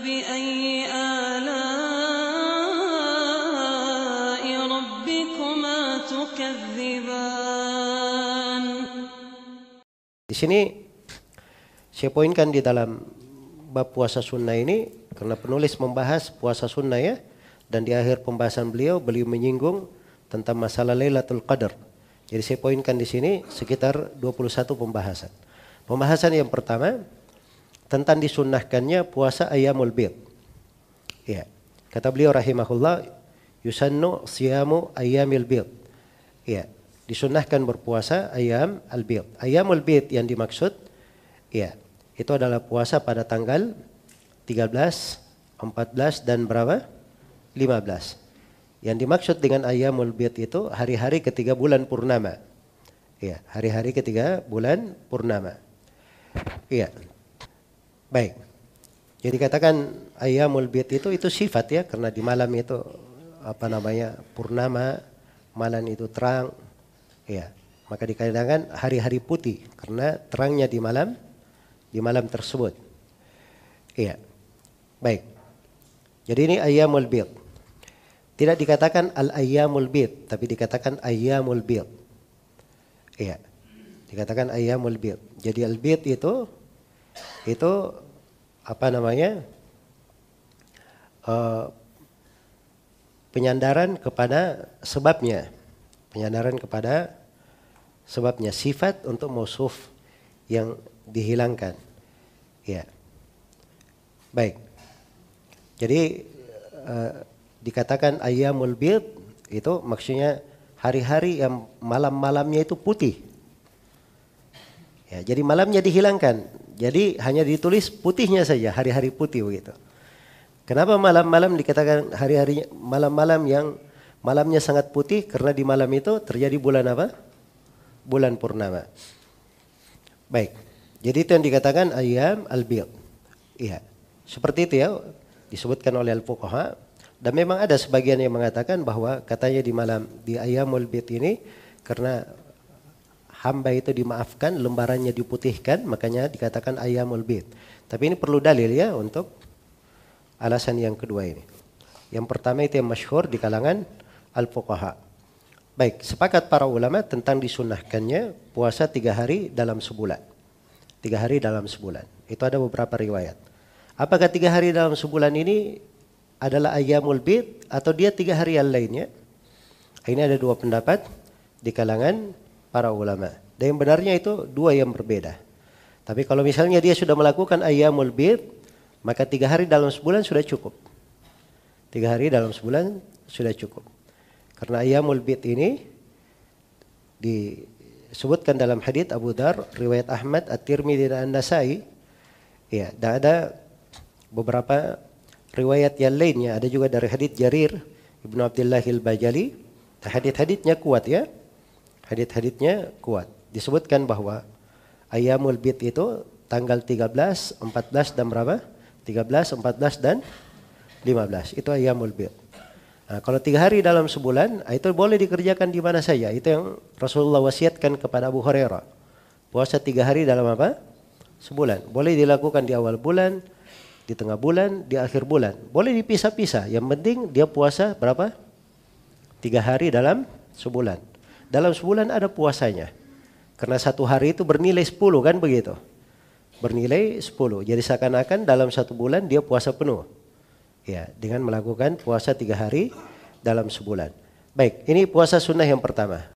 فبأي آلاء ربكما تكذبان Di sini saya poinkan di dalam bab puasa sunnah ini karena penulis membahas puasa sunnah ya dan di akhir pembahasan beliau beliau menyinggung tentang masalah Lailatul Qadar. Jadi saya poinkan di sini sekitar 21 pembahasan. Pembahasan yang pertama tentang disunnahkannya puasa Ayyamul Bid. Ya. Kata beliau rahimahullah yusannu siyamu ayyamil bid. Ya, disunnahkan berpuasa ayam al-bid. Ayyamul bid yang dimaksud ya, itu adalah puasa pada tanggal 13, 14 dan berapa? 15. Yang dimaksud dengan ayyamul bid itu hari-hari ketiga bulan purnama. Ya, hari-hari ketiga bulan purnama. Iya. Baik. Jadi katakan ayamul bid itu itu sifat ya karena di malam itu apa namanya purnama, malam itu terang. Ya. Maka dikatakan hari-hari putih karena terangnya di malam di malam tersebut. Iya. Baik. Jadi ini ayamul bid. Tidak dikatakan al ayamul bid, tapi dikatakan ayamul bid. Iya. Dikatakan ayamul bid. Jadi al bid itu itu apa namanya uh, penyandaran kepada sebabnya. Penyandaran kepada sebabnya. Sifat untuk mausuf yang dihilangkan. Ya. Baik. Jadi uh, dikatakan ayamul bid itu maksudnya hari-hari yang malam-malamnya itu putih. Ya jadi malamnya dihilangkan jadi hanya ditulis putihnya saja hari-hari putih begitu. Kenapa malam-malam dikatakan hari-hari malam-malam yang malamnya sangat putih? Karena di malam itu terjadi bulan apa? Bulan purnama. Baik. Jadi itu yang dikatakan ayam al-bid. Iya. Seperti itu ya disebutkan oleh al-fuqaha. Dan memang ada sebagian yang mengatakan bahwa katanya di malam di ayamul bid ini karena hamba itu dimaafkan, lembarannya diputihkan, makanya dikatakan ayamul bid. Tapi ini perlu dalil ya untuk alasan yang kedua ini. Yang pertama itu yang masyhur di kalangan al-fuqaha. Baik, sepakat para ulama tentang disunahkannya puasa tiga hari dalam sebulan. Tiga hari dalam sebulan. Itu ada beberapa riwayat. Apakah tiga hari dalam sebulan ini adalah ayamul bid atau dia tiga hari yang lainnya? Ini ada dua pendapat di kalangan para ulama. Dan yang benarnya itu dua yang berbeda. Tapi kalau misalnya dia sudah melakukan ayamul bid, maka tiga hari dalam sebulan sudah cukup. Tiga hari dalam sebulan sudah cukup. Karena ayamul bid ini disebutkan dalam hadits Abu Dar, riwayat Ahmad, At-Tirmidzi dan An-Nasai. Ya, dan ada beberapa riwayat yang lainnya ada juga dari hadits Jarir Ibnu Abdullah al-Bajali hadits-haditsnya kuat ya hadits-haditsnya kuat disebutkan bahwa ayamul bid itu tanggal 13 14 dan berapa 13 14 dan 15 itu ayamul bid nah, kalau tiga hari dalam sebulan itu boleh dikerjakan di mana saja itu yang Rasulullah wasiatkan kepada Abu Hurairah puasa tiga hari dalam apa sebulan boleh dilakukan di awal bulan di tengah bulan, di akhir bulan. Boleh dipisah-pisah. Yang penting dia puasa berapa? Tiga hari dalam sebulan. Dalam sebulan ada puasanya. Karena satu hari itu bernilai sepuluh kan begitu. Bernilai sepuluh. Jadi seakan-akan dalam satu bulan dia puasa penuh. Ya, dengan melakukan puasa tiga hari dalam sebulan. Baik, ini puasa sunnah yang pertama.